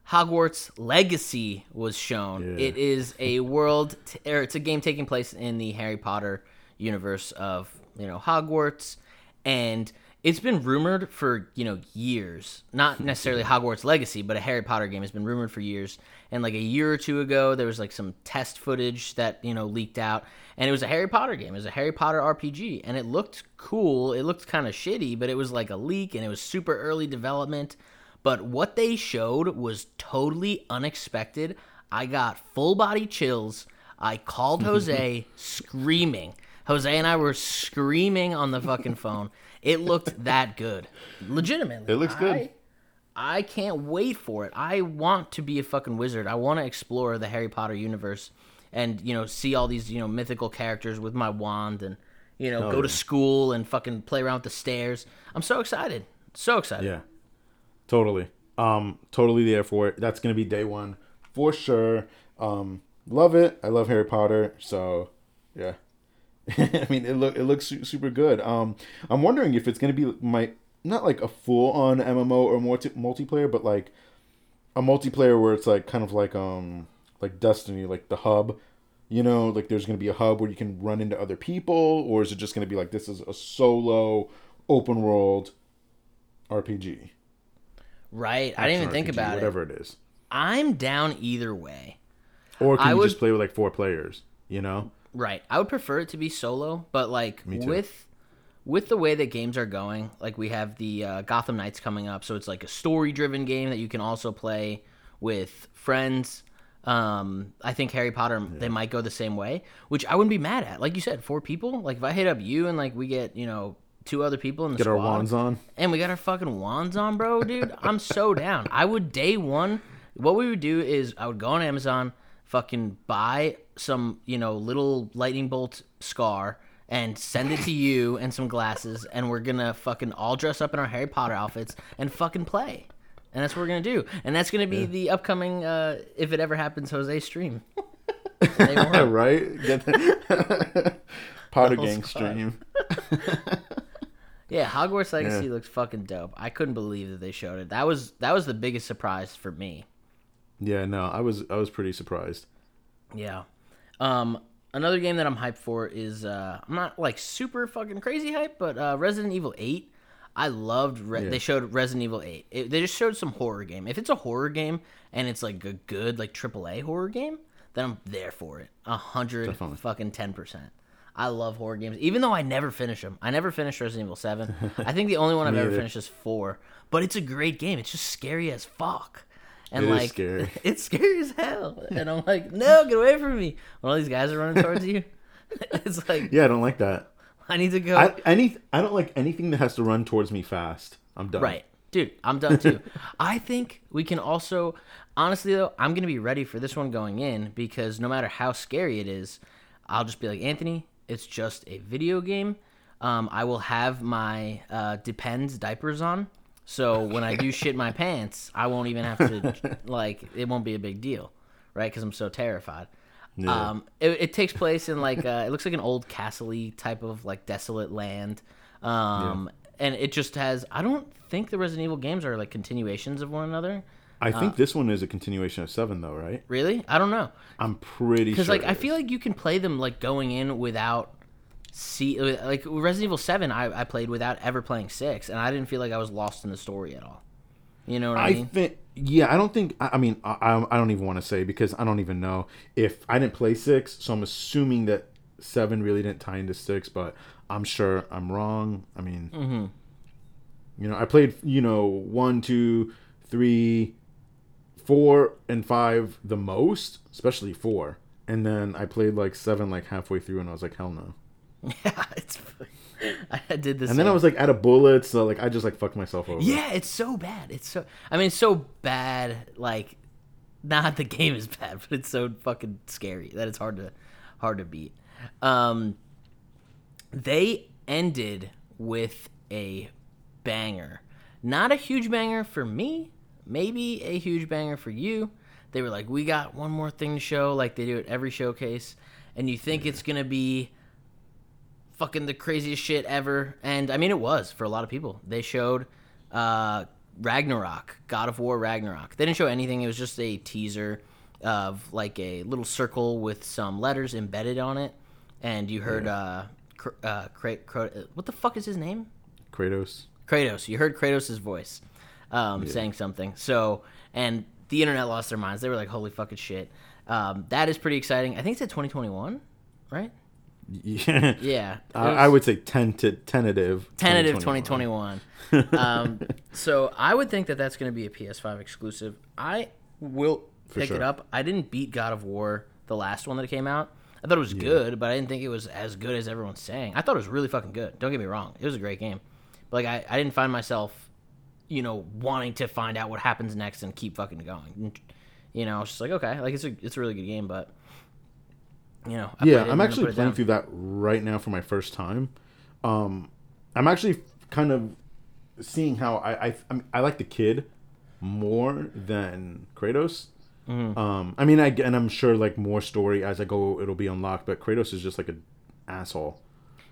Hogwarts Legacy was shown. Yeah. It is a world t- or it's a game taking place in the Harry Potter universe of, you know, Hogwarts and it's been rumored for, you know, years. Not necessarily Hogwarts Legacy, but a Harry Potter game has been rumored for years. And like a year or two ago, there was like some test footage that, you know, leaked out and it was a Harry Potter game. It was a Harry Potter RPG and it looked cool. It looked kind of shitty, but it was like a leak and it was super early development. But what they showed was totally unexpected. I got full body chills. I called Jose screaming. Jose and I were screaming on the fucking phone. It looked that good. Legitimately. It looks good. I, I can't wait for it. I want to be a fucking wizard. I want to explore the Harry Potter universe and, you know, see all these, you know, mythical characters with my wand and, you know, go to school and fucking play around with the stairs. I'm so excited. So excited. Yeah, totally. Um, totally there for it. That's gonna be day one for sure. Um, love it. I love Harry Potter. So, yeah. I mean, it look it looks super good. Um, I'm wondering if it's gonna be my not like a full on MMO or multi- multiplayer, but like a multiplayer where it's like kind of like um like Destiny, like the hub. You know, like there's gonna be a hub where you can run into other people, or is it just gonna be like this is a solo open world RPG? Right. I didn't even Action think RPG, about it. whatever it is. I'm down either way. Or can I you would- just play with like four players? You know, Right. I would prefer it to be solo, but like with with the way that games are going, like we have the uh, Gotham Knights coming up, so it's like a story-driven game that you can also play with friends. Um, I think Harry Potter they might go the same way, which I wouldn't be mad at. Like you said, four people. Like if I hit up you and like we get you know two other people in the get squad, our wands on. and we got our fucking wands on, bro, dude. I'm so down. I would day one. What we would do is I would go on Amazon, fucking buy some, you know, little lightning bolt scar and send it to you and some glasses, and we're gonna fucking all dress up in our Harry Potter outfits and fucking play. And that's what we're gonna do. And that's gonna be the upcoming, uh, if it ever happens, Jose stream. Right? Get the Potter Gang stream. Yeah, Hogwarts Legacy looks fucking dope. I couldn't believe that they showed it. That was that was the biggest surprise for me. Yeah, no, I was I was pretty surprised. Yeah. Um, another game that I'm hyped for is uh, I'm not like super fucking crazy hyped, but uh, Resident Evil 8. I loved. Re- Yeah. They showed Resident Evil 8. It, they just showed some horror game. If it's a horror game and it's like a good like AAA horror game, then I'm there for it. A hundred fucking ten percent. I love horror games, even though I never finish them. I never finished Resident Evil Seven. I think the only one I've ever either. finished is four. But it's a great game. It's just scary as fuck. And It like, scary. it's scary as hell. And I'm like, no, get away from me. When all these guys are running towards you, it's like, Yeah, I don't like that. I need to go. I any I don't like anything that has to run towards me fast. I'm done. Right. Dude, I'm done too. I think we can also honestly though, I'm gonna be ready for this one going in because no matter how scary it is, I'll just be like, Anthony, it's just a video game. Um, I will have my uh, depends diapers on. So when I do shit my pants, I won't even have to like it won't be a big deal, right? Because I'm so terrified. Yeah. Um, it, it takes place in like uh, it looks like an old castle type of like desolate land. Um, and it just has. I don't think the Resident Evil games are like continuations of one another. I Uh, think this one is a continuation of seven, though, right? Really, I don't know. I'm pretty Because sure. like I feel like you can play them like going in without see like Resident Evil Seven. I, I played without ever playing six, and I didn't feel like I was lost in the story at all. You know what I, I mean? think, yeah, I don't think. I, I mean, I, I don't even want to say because I don't even know if I didn't play six, so I'm assuming that seven really didn't tie into six, but I'm sure I'm wrong. I mean, Mm-hmm. you know, I played, you know, one, two, three, four, and five the most, especially four, and then I played like seven like halfway through, and I was like, hell no. yeah, it's. I did this. And then I was like out of bullets, so like I just like fucked myself over. Yeah, it's so bad. It's so. I mean, it's so bad. Like, not the game is bad, but it's so fucking scary that it's hard to, hard to beat. Um, they ended with a banger. Not a huge banger for me. Maybe a huge banger for you. They were like, we got one more thing to show, like they do at every showcase, and you think it's gonna be fucking the craziest shit ever. And I mean, it was for a lot of people. They showed uh, Ragnarok, God of War Ragnarok. They didn't show anything. It was just a teaser of like a little circle with some letters embedded on it. And you heard, uh, Cr- uh, Kra- Kra- what the fuck is his name? Kratos. Kratos. You heard Kratos' voice um, saying something. So, and the internet lost their minds. They were like, holy fucking shit. Um, that is pretty exciting. I think it's at 2021, right? Yeah. Yeah. I, would say tenta- tentative. tentative 2021. 2021. um, so I would think that that's going to be a PS5 exclusive. I will pick it up. I didn't beat God of War, the last one that came out. I thought it was good, but I didn't think it was as good as everyone's saying. I thought it was really fucking good. Don't get me wrong; it was a great game. But like, I, I didn't find myself, you know, wanting to find out what happens next and keep fucking going. You know, it's just like okay, like it's a it's a really good game, but you know, I Yeah, I'm and then I actually playing down. through that right now for my first time. Um, I'm actually kind of seeing how I I, I, mean, I like the kid more than Kratos. Mm-hmm. Um, I mean, I and I'm sure like more story as I go, it'll be unlocked. But Kratos is just like an asshole.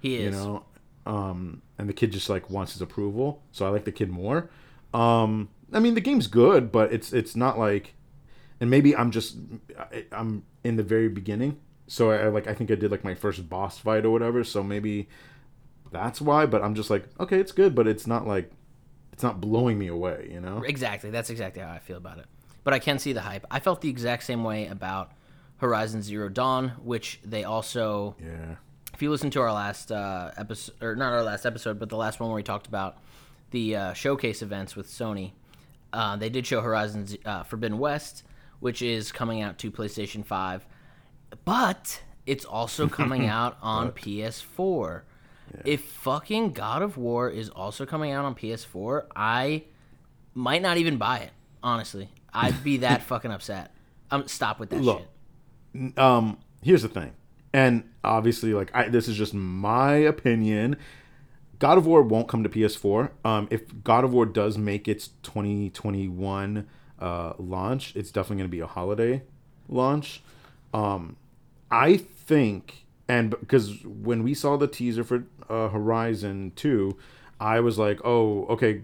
He is. You know, um, and the kid just like wants his approval. So I like the kid more. Um, I mean, the game's good, but it's it's not like, and maybe I'm just I- I'm in the very beginning. So I like I think I did like my first boss fight or whatever. So maybe that's why. But I'm just like, okay, it's good, but it's not like it's not blowing me away. You know? Exactly. That's exactly how I feel about it. But I can see the hype. I felt the exact same way about Horizon Zero Dawn, which they also Yeah. if you listen to our last uh, episode, or not our last episode, but the last one where we talked about the uh, showcase events with Sony, uh, they did show Horizon uh, Forbidden West, which is coming out to PlayStation 5, but it's also coming out on PS4. If fucking God of War is also coming out on PS4, I might not even buy it. Honestly, I'd be that fucking upset. Um, stop with that Look, shit. um here's the thing and obviously like I, this is just my opinion god of war won't come to ps4 um if god of war does make its 2021 uh launch it's definitely going to be a holiday launch um i think and because when we saw the teaser for uh, horizon 2 i was like oh okay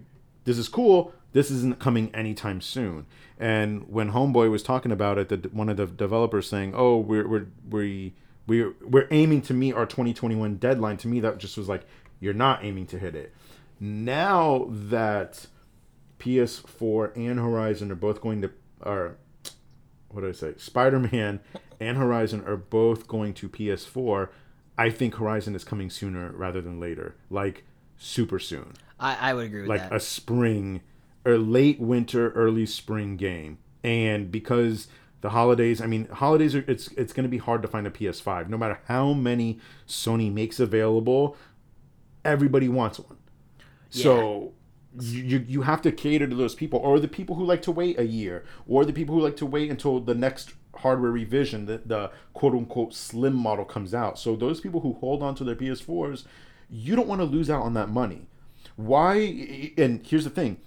this is cool. This isn't coming anytime soon. And when homeboy was talking about it the one of the developers saying oh we're we're we we're, we're aiming to meet our 2021 deadline to me that just was like you're not aiming to hit it. Now that ps4 and horizon are both going to are what did I say? Spider Man and Horizon are both going to PS4. I think Horizon is coming sooner rather than later, like super soon, I, I would agree with like that. a spring or late winter, early spring game. And because the holidays, I mean, holidays are it's it's going to be hard to find a PS5. No matter how many Sony makes available, everybody wants one. So you, you you have to cater to those people, or the people who like to wait a year, or the people who like to wait until the next hardware revision, the, the quote unquote slim model comes out. So those people who hold on to their PS4s, you don't want to lose out on that money. Why? And here's the thing,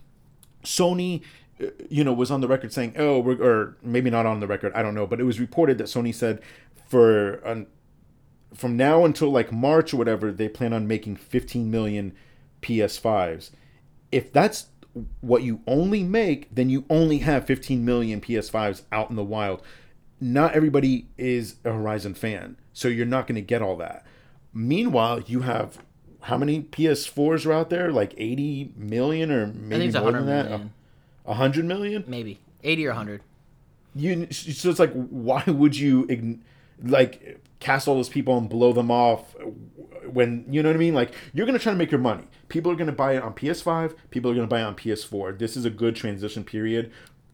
Sony. uh, You know, was on the record saying, "Oh, we're," or maybe not on the record. I don't know, but it was reported that Sony said, for an, from now until like March or whatever, they plan on making 15 million PS5s. If that's what you only make, then you only have 15 million PS5s out in the wild. Not everybody is a Horizon fan, so you're not going to get all that. Meanwhile, you have how many PS4s are out there? Like 80 million or maybe more 100 than that? million. 100 million? Maybe 80 or 100. you so it's like why would you ign- like cast all those people and blow them off when you know what i mean like you're gonna try to make your money people are gonna buy it on ps5 people are gonna buy it on ps4 this is a good transition period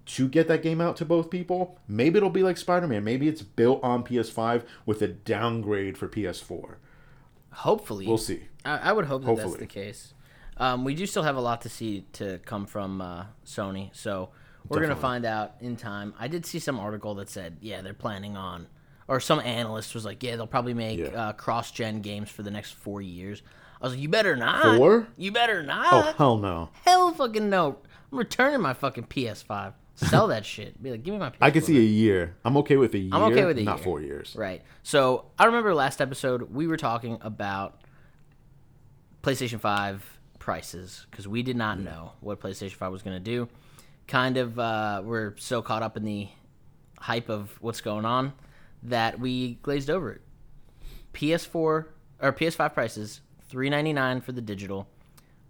to get that game out to both people maybe it'll be like spider-man maybe it's built on ps5 with a downgrade for ps4 Hopefully. we'll see I, I would hope that that's the case. Um, we do still have a lot to see to come from uh, Sony, so we're gonna find out in time. I did see some article that said, yeah, they're planning on, or some analyst was like, yeah, they'll probably make Yeah. uh, cross-gen games for the next four years. I was like, you better not. Four? You better not. oh hell no Hell fucking no. I'm returning my fucking PS5. Sell that shit. Be like, give me my PS4. i could see a year i'm okay with a year I'm okay with a year. not year. four years Right. So I remember last episode we were talking about PlayStation 5 prices because we did not know what PlayStation 5 was going to do. Kind of, uh, we're so caught up in the hype of what's going on that we glazed over it. PS4 or PS5 prices: three ninety nine for the digital,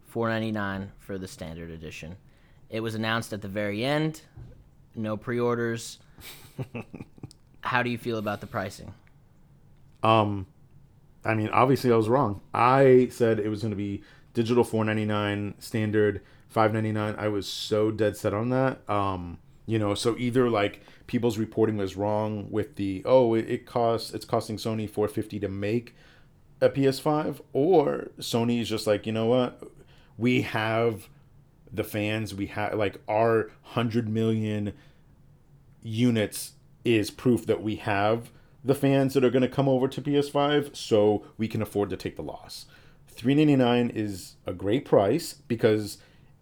four ninety nine for the standard edition. It was announced at the very end. No pre-orders. How do you feel about the pricing? Um, I mean, obviously, I was wrong. I said it was going to be digital four ninety nine, standard five ninety nine. I was so dead set on that. Um, you know, so either like people's reporting was wrong with the oh, it, it costs it's costing Sony four fifty to make a PS5, or Sony is just like you know what, we have the fans, we have like our hundred million units is proof that we have the fans that are going to come over to PS5 so we can afford to take the loss. 399 is a great price because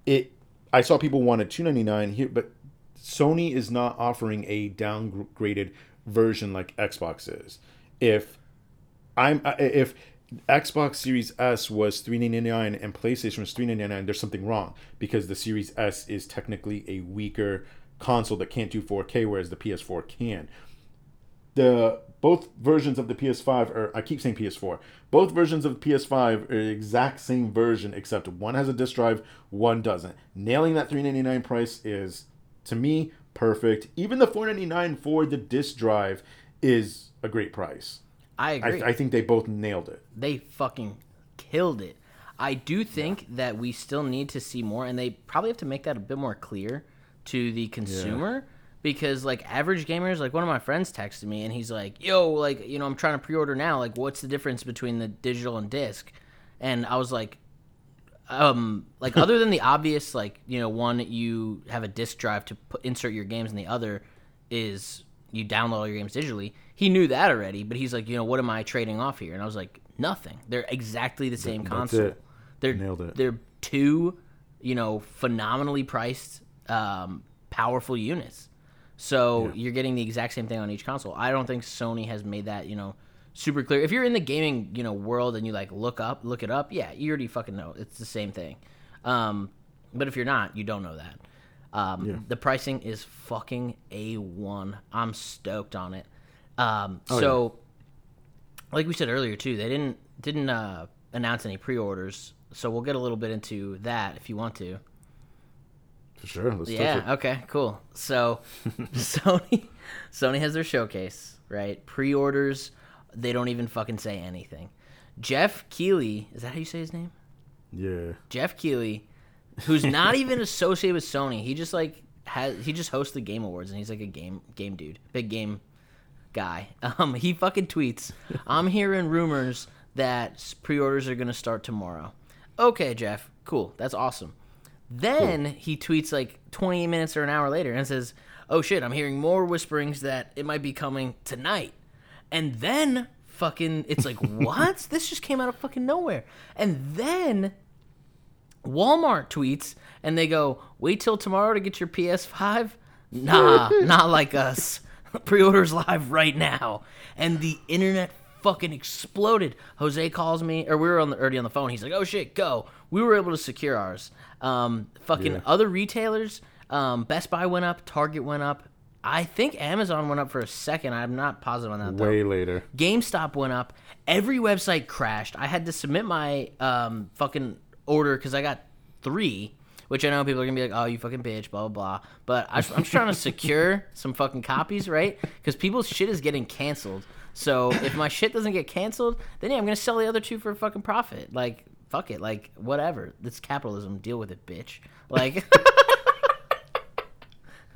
it I saw people wanted 299 here but Sony is not offering a downgraded version like Xbox is. If I'm if Xbox Series S was three ninety nine and PlayStation was three ninety nine, there's something wrong because the Series S is technically a weaker console that can't do 4K, whereas the PS4 can. The both versions of the PS5 or I keep saying PS4. Both versions of the PS5 are the exact same version except one has a disc drive, one doesn't. Nailing that 399 price is to me perfect. Even the 499 for the disc drive is a great price. I I, agree. I think they both nailed it. they fucking killed it. I do think that we still need to see more, and they probably have to make that a bit more clear to the consumer because, like, average gamers, like one of my friends texted me and he's like, "Yo, like, you know, I'm trying to pre-order now. Like, what's the difference between the digital and disc?" And I was like, um, like other than the obvious, like you know, one you have a disc drive to put, insert your games, and the other is you download all your games digitally. He knew that already, but he's like, you know, what am I trading off here? And I was like, nothing. They're exactly the same console. it. They're Nailed it. They're two, you know, phenomenally priced, um, powerful units. So you're getting the exact same thing on each console. I don't think Sony has made that, you know, super clear. If you're in the gaming, you know, world and you like look up, look it up, yeah, you already fucking know it's the same thing. Um, but if you're not, you don't know that. Um, The pricing is fucking a one. I'm stoked on it. Um, Oh, so, like we said earlier too, they didn't didn't uh, announce any pre-orders. So we'll get a little bit into that if you want to. For sure. Yeah. it. Okay. Cool. So, Sony, Sony has their showcase, right? Pre-orders, they don't even fucking say anything. Jeff Keighley, is that how you say his name? Yeah. Jeff Keighley, who's not even associated with Sony. He just like has he just hosts the Game Awards and he's like a game game dude, big game guy. Um, he fucking tweets, "I'm hearing rumors that pre-orders are gonna start tomorrow." Okay, Jeff, cool, that's awesome. Then he tweets like 20 minutes or an hour later and says, "Oh shit, I'm hearing more whisperings that it might be coming tonight." And then fucking it's like, "What? this just came out of fucking nowhere." And then Walmart tweets and they go, "Wait till tomorrow to get your PS5." Nah, not like us. Pre-orders live right now, and the internet fucking exploded. Jose calls me, or we were on the already on the phone. He's like, "Oh shit, go!" We were able to secure ours. Um, fucking Yeah. other retailers, um, Best Buy went up, Target went up. I think Amazon went up for a second. I'm not positive on that. though. Way later. GameStop went up. Every website crashed. I had to submit my um, fucking order because I got three, which I know people are gonna be like, "Oh, you fucking bitch," blah blah blah. But I, I'm just trying to secure some fucking copies, right? Because people's shit is getting canceled. So if my shit doesn't get canceled, then yeah, I'm gonna sell the other two for a fucking profit. Like fuck it, like whatever. It's capitalism. Deal with it, bitch. Like.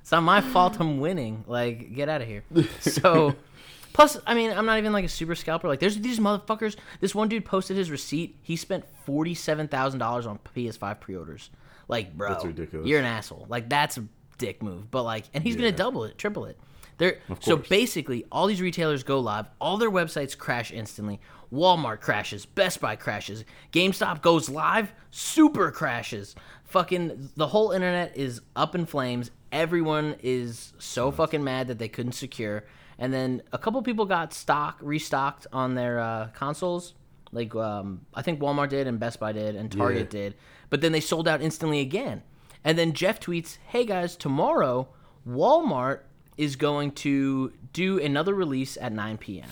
It's not my fault I'm winning. Like, get out of here. So, plus, I mean, I'm not even like a super scalper. Like, there's these motherfuckers. This one dude posted his receipt. He spent forty-seven thousand dollars on PS5 pre-orders. Like, bro, That's ridiculous. You're an asshole. Like, that's a dick move. But like, and he's gonna double it, triple it. There. So basically, all these retailers go live. All their websites crash instantly. Walmart crashes. Best Buy crashes. GameStop goes live. Super crashes. Fucking the whole internet is up in flames. Everyone is so fucking mad that they couldn't secure. And then a couple people got stock restocked on their uh, consoles. Like um, I think Walmart did and Best Buy did and Target Yeah. did. But then they sold out instantly again. And then Jeff tweets, "Hey guys, tomorrow Walmart is going to do another release at 9 p.m.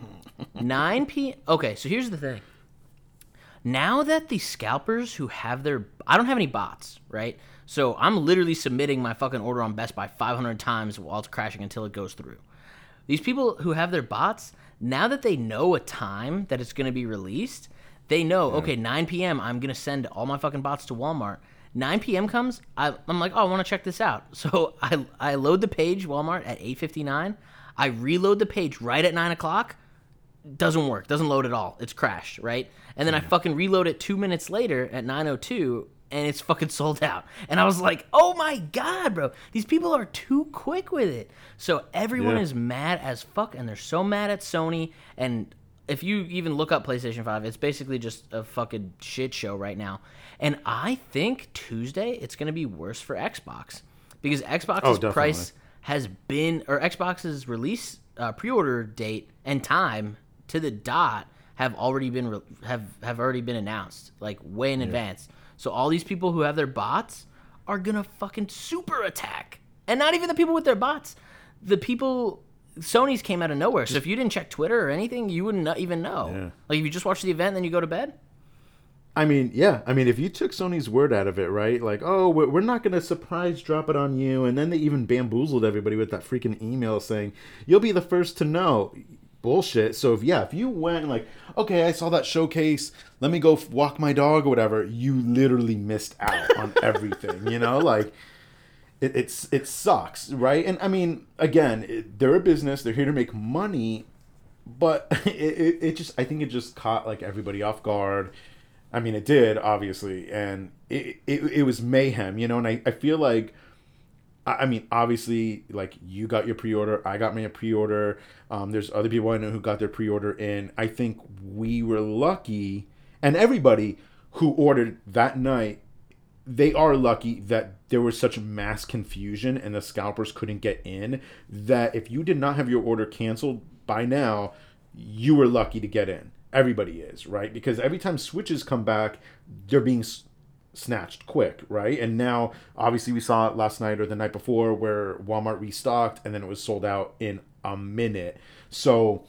9 p.m. Okay, so here's the thing. Now that the scalpers who have their I don't have any bots, right? So I'm literally submitting my fucking order on Best Buy 500 times while it's crashing until it goes through. These people who have their bots, now that they know a time that it's going to be released, they know, okay, 9 p.m., I'm going to send all my fucking bots to Walmart. 9 p.m. comes, I, I'm like, oh, I want to check this out. So I, I load the page, Walmart, at 8.59. I reload the page right at 9 o'clock. Doesn't work. Doesn't load at all. It's crashed, right? And then I fucking reload it two minutes later at 9.02 and it's fucking sold out. And I was like, oh my god, bro. These people are too quick with it. So everyone Yeah. is mad as fuck and they're so mad at Sony and if you even look up PlayStation 5, it's basically just a fucking shit show right now. And I think Tuesday it's going to be worse for Xbox because Xbox's Oh, price has been or Xbox's release uh, pre-order date and time to the dot have already been re- have have already been announced like way in advance. So all these people who have their bots are gonna fucking super attack, and not even the people with their bots, the people. Sony's came out of nowhere. So if you didn't check Twitter or anything, you wouldn't even know. Yeah. Like if you just watch the event, then you go to bed. I mean, yeah. I mean, if you took Sony's word out of it, right? Like, oh, we're we're not going to surprise drop it on you. And then they even bamboozled everybody with that freaking email saying, you'll be the first to know. Bullshit. So, if, yeah, if you went like, okay, I saw that showcase, let me go f- walk my dog or whatever, you literally missed out on everything, you know? Like, it, it's it sucks, right? And I mean, again, it, they're a business; they're here to make money, but it, it, it just I think it just caught like everybody off guard. I mean, it did obviously, and it it, it was mayhem, you know. And I, I feel like, I mean, obviously, like you got your pre-order, I got my pre-order. Um, there's other people I know who got their pre-order in. I think we were lucky, and everybody who ordered that night they are lucky that there was such mass confusion and the scalpers couldn't get in that if you did not have your order canceled by now you were lucky to get in everybody is right because every time switches come back they're being snatched quick right and now obviously we saw it last night or the night before where walmart restocked and then it was sold out in a minute so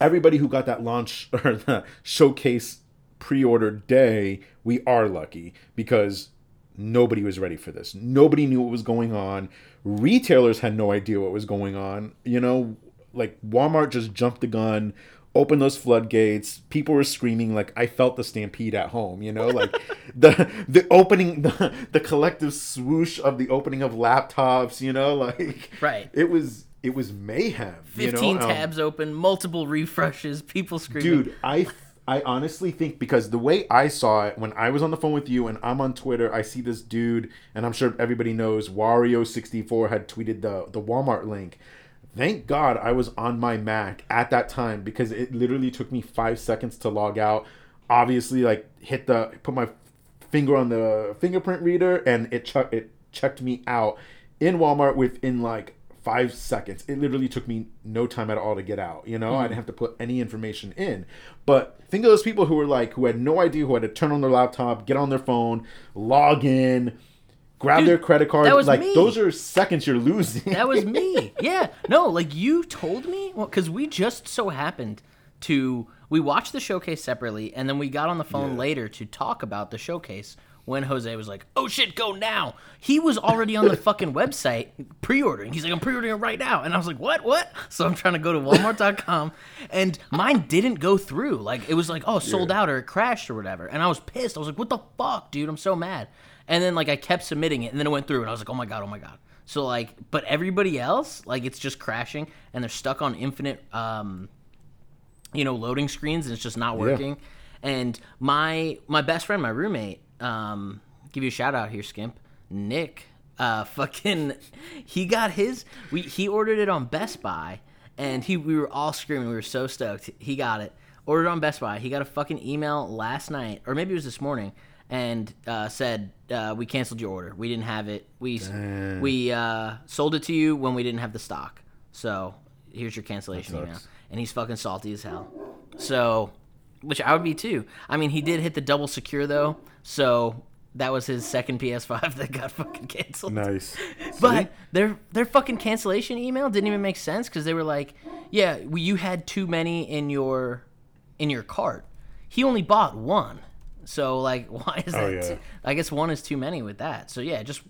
everybody who got that launch or the showcase pre-order day, we are lucky because nobody was ready for this. Nobody knew what was going on. Retailers had no idea what was going on. You know, like Walmart just jumped the gun, opened those floodgates. People were screaming like I felt the stampede at home, you know, like the the opening the, the collective swoosh of the opening of laptops, you know, like Right. It was it was mayhem. you know? 15 Um, tabs open, multiple refreshes, people screaming. dude i i honestly think because the way i saw it when i was on the phone with you and i'm on twitter i see this dude and i'm sure everybody knows wario64 had tweeted the the walmart link thank god i was on my mac at that time because it literally took me five seconds to log out obviously like hit the put my finger on the fingerprint reader and it ch- it checked me out in walmart within like five seconds. It literally took me no time at all to get out. You know, I didn't mm-hmm. have to put any information in. But think of those people who were like, who had no idea, who had to turn on their laptop, get on their phone, log in, grab Dude, their credit card. that was like me. those are seconds you're losing. That was me. Yeah. No, like you told me because we just so happened to we watched the showcase separately, and then we got on the phone later to talk about the showcase. When Jose was like, "Oh shit, go now!" He was already on the fucking website pre-ordering. He's like, "I'm pre-ordering it right now," and I was like, "What? What?" So I'm trying to go to Walmart.com, and mine didn't go through. Like it was like, "Oh, sold out," or it crashed or whatever, and I was pissed. I was like, "What the fuck, dude? I'm so mad." And then like I kept submitting it, and then it went through, and I was like, "Oh my god, oh my god." So like, but everybody else, like, it's just crashing, and they're stuck on infinite, um, you know, loading screens, and it's just not working. And my my best friend, my roommate, um, give you a shout out here, Skimp, Nick, uh, fucking, he got his. We he ordered it on Best Buy, and he we were all screaming. We were so stoked. He got it. Ordered on Best Buy. He got a fucking email last night, or maybe it was this morning, and uh, said uh, we canceled your order. We didn't have it. We we uh, sold it to you when we didn't have the stock. So here's your cancellation email. And he's fucking salty as hell. So, which I would be too. I mean, he did hit the double secure though, so that was his second PS5 that got fucking canceled. nice. But their their fucking cancellation email didn't even make sense because they were like, "Yeah, you had too many in your in your cart. He only bought one, so like, why is oh, that? Oh, yeah. too- I guess one is too many with that. So yeah, just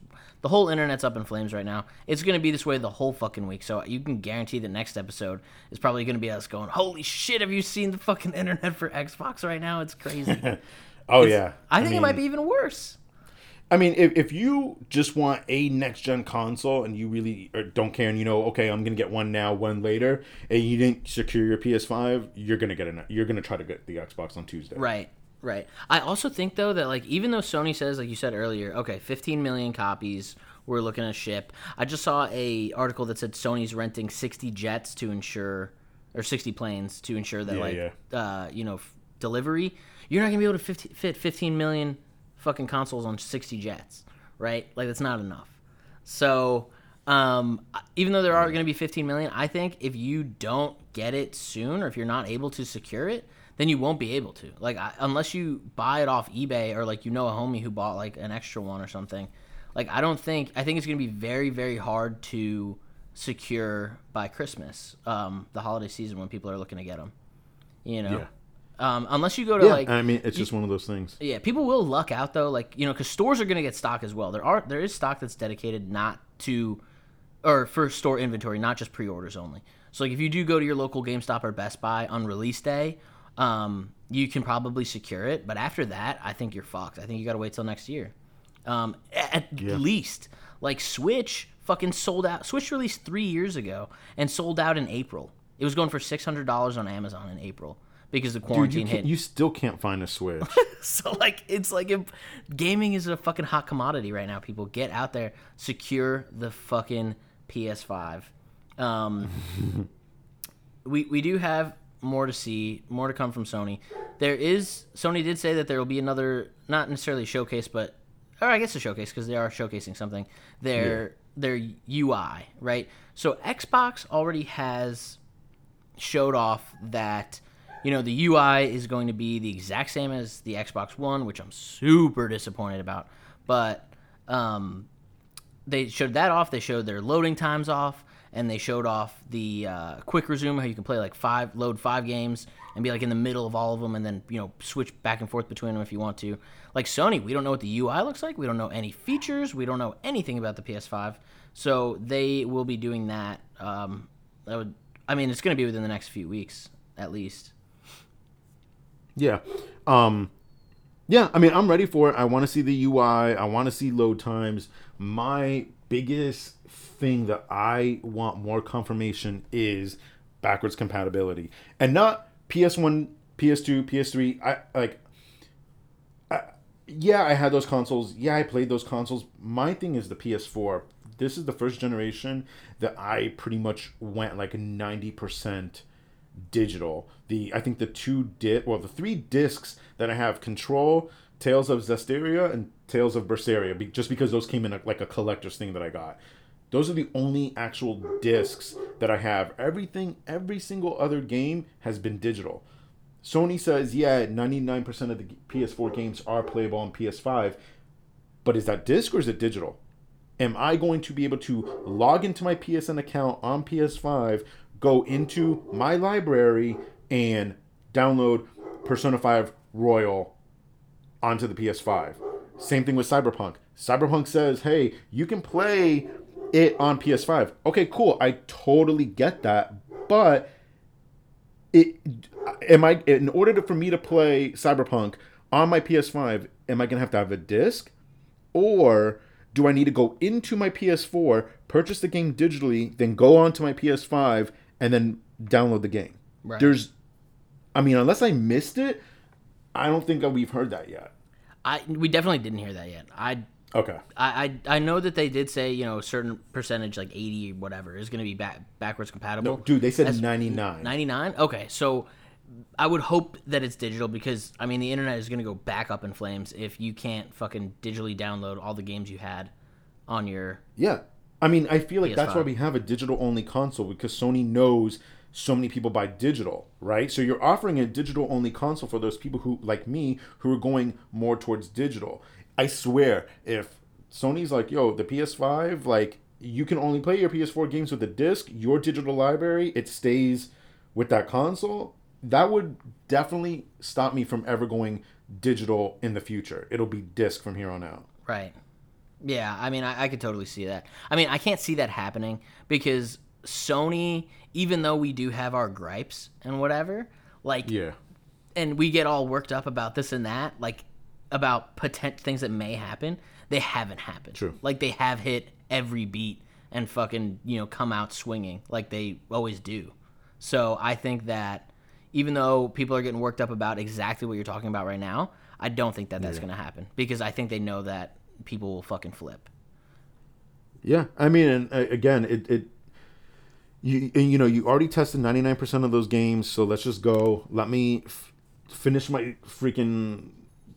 the whole internet's up in flames right now. It's gonna be this way the whole fucking week. So you can guarantee the next episode is probably gonna be us going, "Holy shit, have you seen the fucking internet for Xbox right now? It's crazy." oh yeah. I think it might be even worse. I mean, if, if you just want a next gen console and you really don't care and you know, okay, I'm gonna get one now, one later, and you didn't secure your PS5, you're gonna get an you're gonna try to get the Xbox on Tuesday. Right, right. I also think though that like even though Sony says like you said earlier, okay, 15 million copies we're looking to ship. I just saw a article that said Sony's renting 60 jets to ensure or 60 planes to ensure that Yeah, like yeah. uh you know f- delivery. You're not going to be able to 50, fit 15 million fucking consoles on 60 jets, right? Like that's not enough. So, Um, even though there are going to be 15 million, I think if you don't get it soon, or if you're not able to secure it, then you won't be able to. Like I, unless you buy it off eBay or like you know a homie who bought like an extra one or something. Like I don't think I think it's going to be very very hard to secure by Christmas, um, the holiday season when people are looking to get them. You know. Yeah. Um, unless you go to Yeah, like I mean, it's just one of those things. yeah, people will luck out though, like you know, because stores are going to get stock as well. There are there is stock that's dedicated not to, or for store inventory, not just pre-orders only. So like if you do go to your local GameStop or Best Buy on release day, um, you can probably secure it. But after that, I think you're fucked. I think you got to wait till next year, um, at Yeah. least. Like Switch fucking sold out. Switch released three years ago and sold out in April. It was going for six hundred dollars on Amazon in April because the Dude, quarantine you, hit. you still can't find a Switch. So like it's like if gaming is a fucking hot commodity right now. People get out there, secure the fucking PS5. Um, we we do have more to see, more to come from Sony. There is Sony did say that there will be another, not necessarily showcase, but or I guess a showcase because they are showcasing something. Their their UI, right? So Xbox already has showed off that you know the UI is going to be the exact same as the Xbox One, which I'm super disappointed about. But um, they showed that off. They showed their loading times off, and they showed off the uh, quick resume, how you can play like five, load five games, and be like in the middle of all of them, and then you know switch back and forth between them if you want to. Like Sony, we don't know what the UI looks like. We don't know any features. We don't know anything about the PS5. So they will be doing that. Um, that would, I mean, it's going to be within the next few weeks at least. Yeah. Um yeah, I mean, I'm ready for it. I want to see the UI. I want to see load times. My biggest thing that I want more confirmation is backwards compatibility. And not PS1, PS2, PS3. I like I, yeah, I had those consoles. Yeah, I played those consoles. My thing is the PS4. This is the first generation that I pretty much went like 90% digital. The I think the two di- well the three discs that I have Control, Tales of Zestiria, and Tales of Berseria, be- just because those came in a, like a collector's thing that I got. Those are the only actual discs that I have. Everything, every single other game has been digital. Sony says, yeah, 99% of the PS4 games are playable on PS5, but is that disc or is it digital? Am I going to be able to log into my PSN account on PS5, go into my library, and download Persona 5 Royal onto the PS5? Same thing with Cyberpunk. Cyberpunk says, hey, you can play it on PS5. Okay, cool. I totally get that. But it am I in order to, for me to play Cyberpunk on my PS5, am I gonna have to have a disc? Or do I need to go into my PS4, purchase the game digitally, then go onto my PS5 and then download the game? Right. There's I mean, unless I missed it, I don't think that we've heard that yet. I we definitely didn't hear that yet. I Okay. I, I I know that they did say you know a certain percentage like 80 whatever is going to be back, backwards compatible. Dude, they said 99. 99. Okay, so I would hope that it's digital because I mean the internet is going to go back up in flames if you can't fucking digitally download all the games you had on your Yeah. I mean, I feel like that's why we have a digital only console because Sony knows so many people buy digital, right? So you're offering a digital only console for those people who, like me, who are going more towards digital. I swear, if Sony's like, yo, the PS5, like, you can only play your PS4 games with the disc, your digital library, it stays with that console, that would definitely stop me from ever going digital in the future. It'll be disc from here on out. Right. Yeah, I mean, I, I could totally see that. I mean, I can't see that happening because Sony, even though we do have our gripes and whatever, like, Yeah. and we get all worked up about this and that, like, about potent things that may happen, they haven't happened. True. Like, they have hit every beat and fucking, you know, come out swinging like they always do. So I think that even though people are getting worked up about exactly what you're talking about right now, I don't think that that's going to happen because I think they know that people will fucking flip. Yeah, I mean, and uh, again, it, it you and, you know you already tested ninety nine percent of those games, so let's just go. Let me f- finish my freaking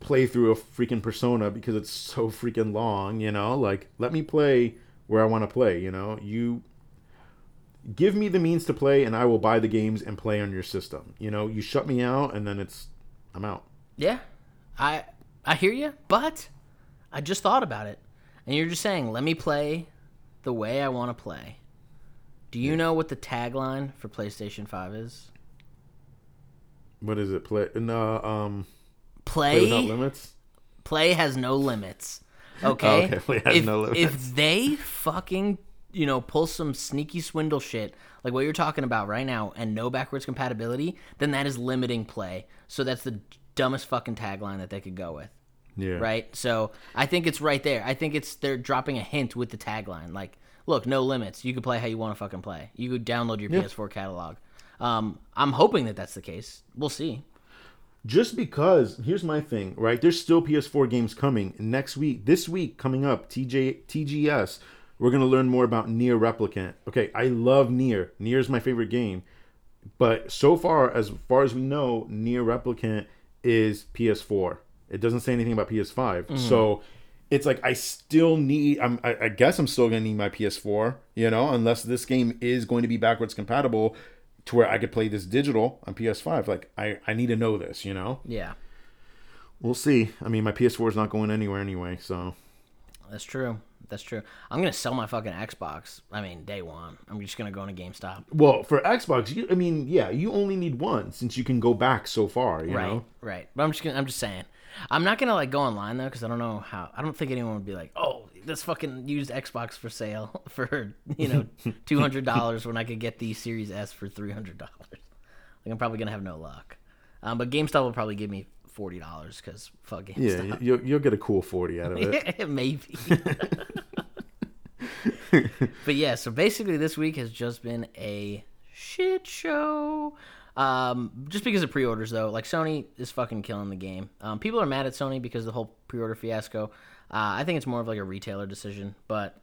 playthrough a freaking Persona because it's so freaking long. You know, like let me play where I want to play. You know, you give me the means to play, and I will buy the games and play on your system. You know, you shut me out, and then it's I'm out. Yeah, I I hear you, but I just thought about it, and you're just saying, let me play the way I want to play. Do you know what the tagline for PlayStation Five is? What is it? Play no um Play play without limits. play has no limits. Okay. Okay, play has if, no limits. If they fucking you know pull some sneaky swindle shit like what you're talking about right now and no backwards compatibility, then that is limiting play. So that's the dumbest fucking tagline that they could go with. Yeah. Right? So I think it's right there. I think it's they're dropping a hint with the tagline. Like, look, no limits. You can play how you want to fucking play. You could download your PS4 catalog. Um, I'm hoping that that's the case. We'll see. Just because here's my thing right? There's still ps4 games coming next week this week coming up tj tgs we're going to learn more about NieR replicant. Okay i love NieR NieR is my favorite game. But so far as far as we know NieR replicant is ps4 it doesn't say anything about ps5 mm-hmm. so it's like i still need I'm, I, I guess i'm still going to need my ps4 you know unless this game is going to be backwards compatible to where i could play this digital on ps5 like i i need to know this you know Yeah, We'll see. I mean, my PS4 is not going anywhere anyway, so that's true. That's true. I'm gonna sell my fucking Xbox. I mean, day one. I'm just gonna go into GameStop. well for Xbox, you I mean, yeah, you only need one since you can go back so far. You right, know, right. But I'm just gonna, I'm just saying. I'm not gonna like go online though because I don't know how. I don't think anyone would be like, oh, this fucking used Xbox for sale for you know two hundred dollars when I could get the Series S for three hundred dollars. Like I'm probably gonna have no luck. Um, but GameStop will probably give me forty dollars because fuck yeah, GameStop. you- you'll you'll get a cool forty out of it. Maybe. but yeah, so basically this week has just been a shit show. Um, just because of pre-orders though, like Sony is fucking killing the game. Um, people are mad at Sony because of the whole pre-order fiasco. Uh, I think it's more of like a retailer decision, but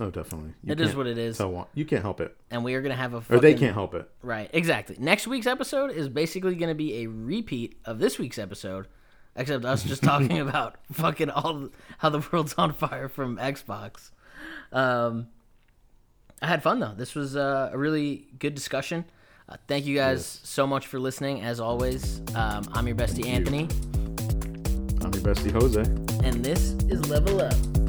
Oh, definitely. You It is what it is. one- You can't help it, and we are gonna have a or they can't help it. Right, exactly. Next week's episode is basically going to be a repeat of this week's episode, except us just talking about fucking all how the world's on fire from Xbox. Um, I had fun though. This was uh, a really good discussion. Uh, thank you guys so much for listening. As always, um, I'm your bestie Anthony, I'm your bestie Jose. And this is Level Up.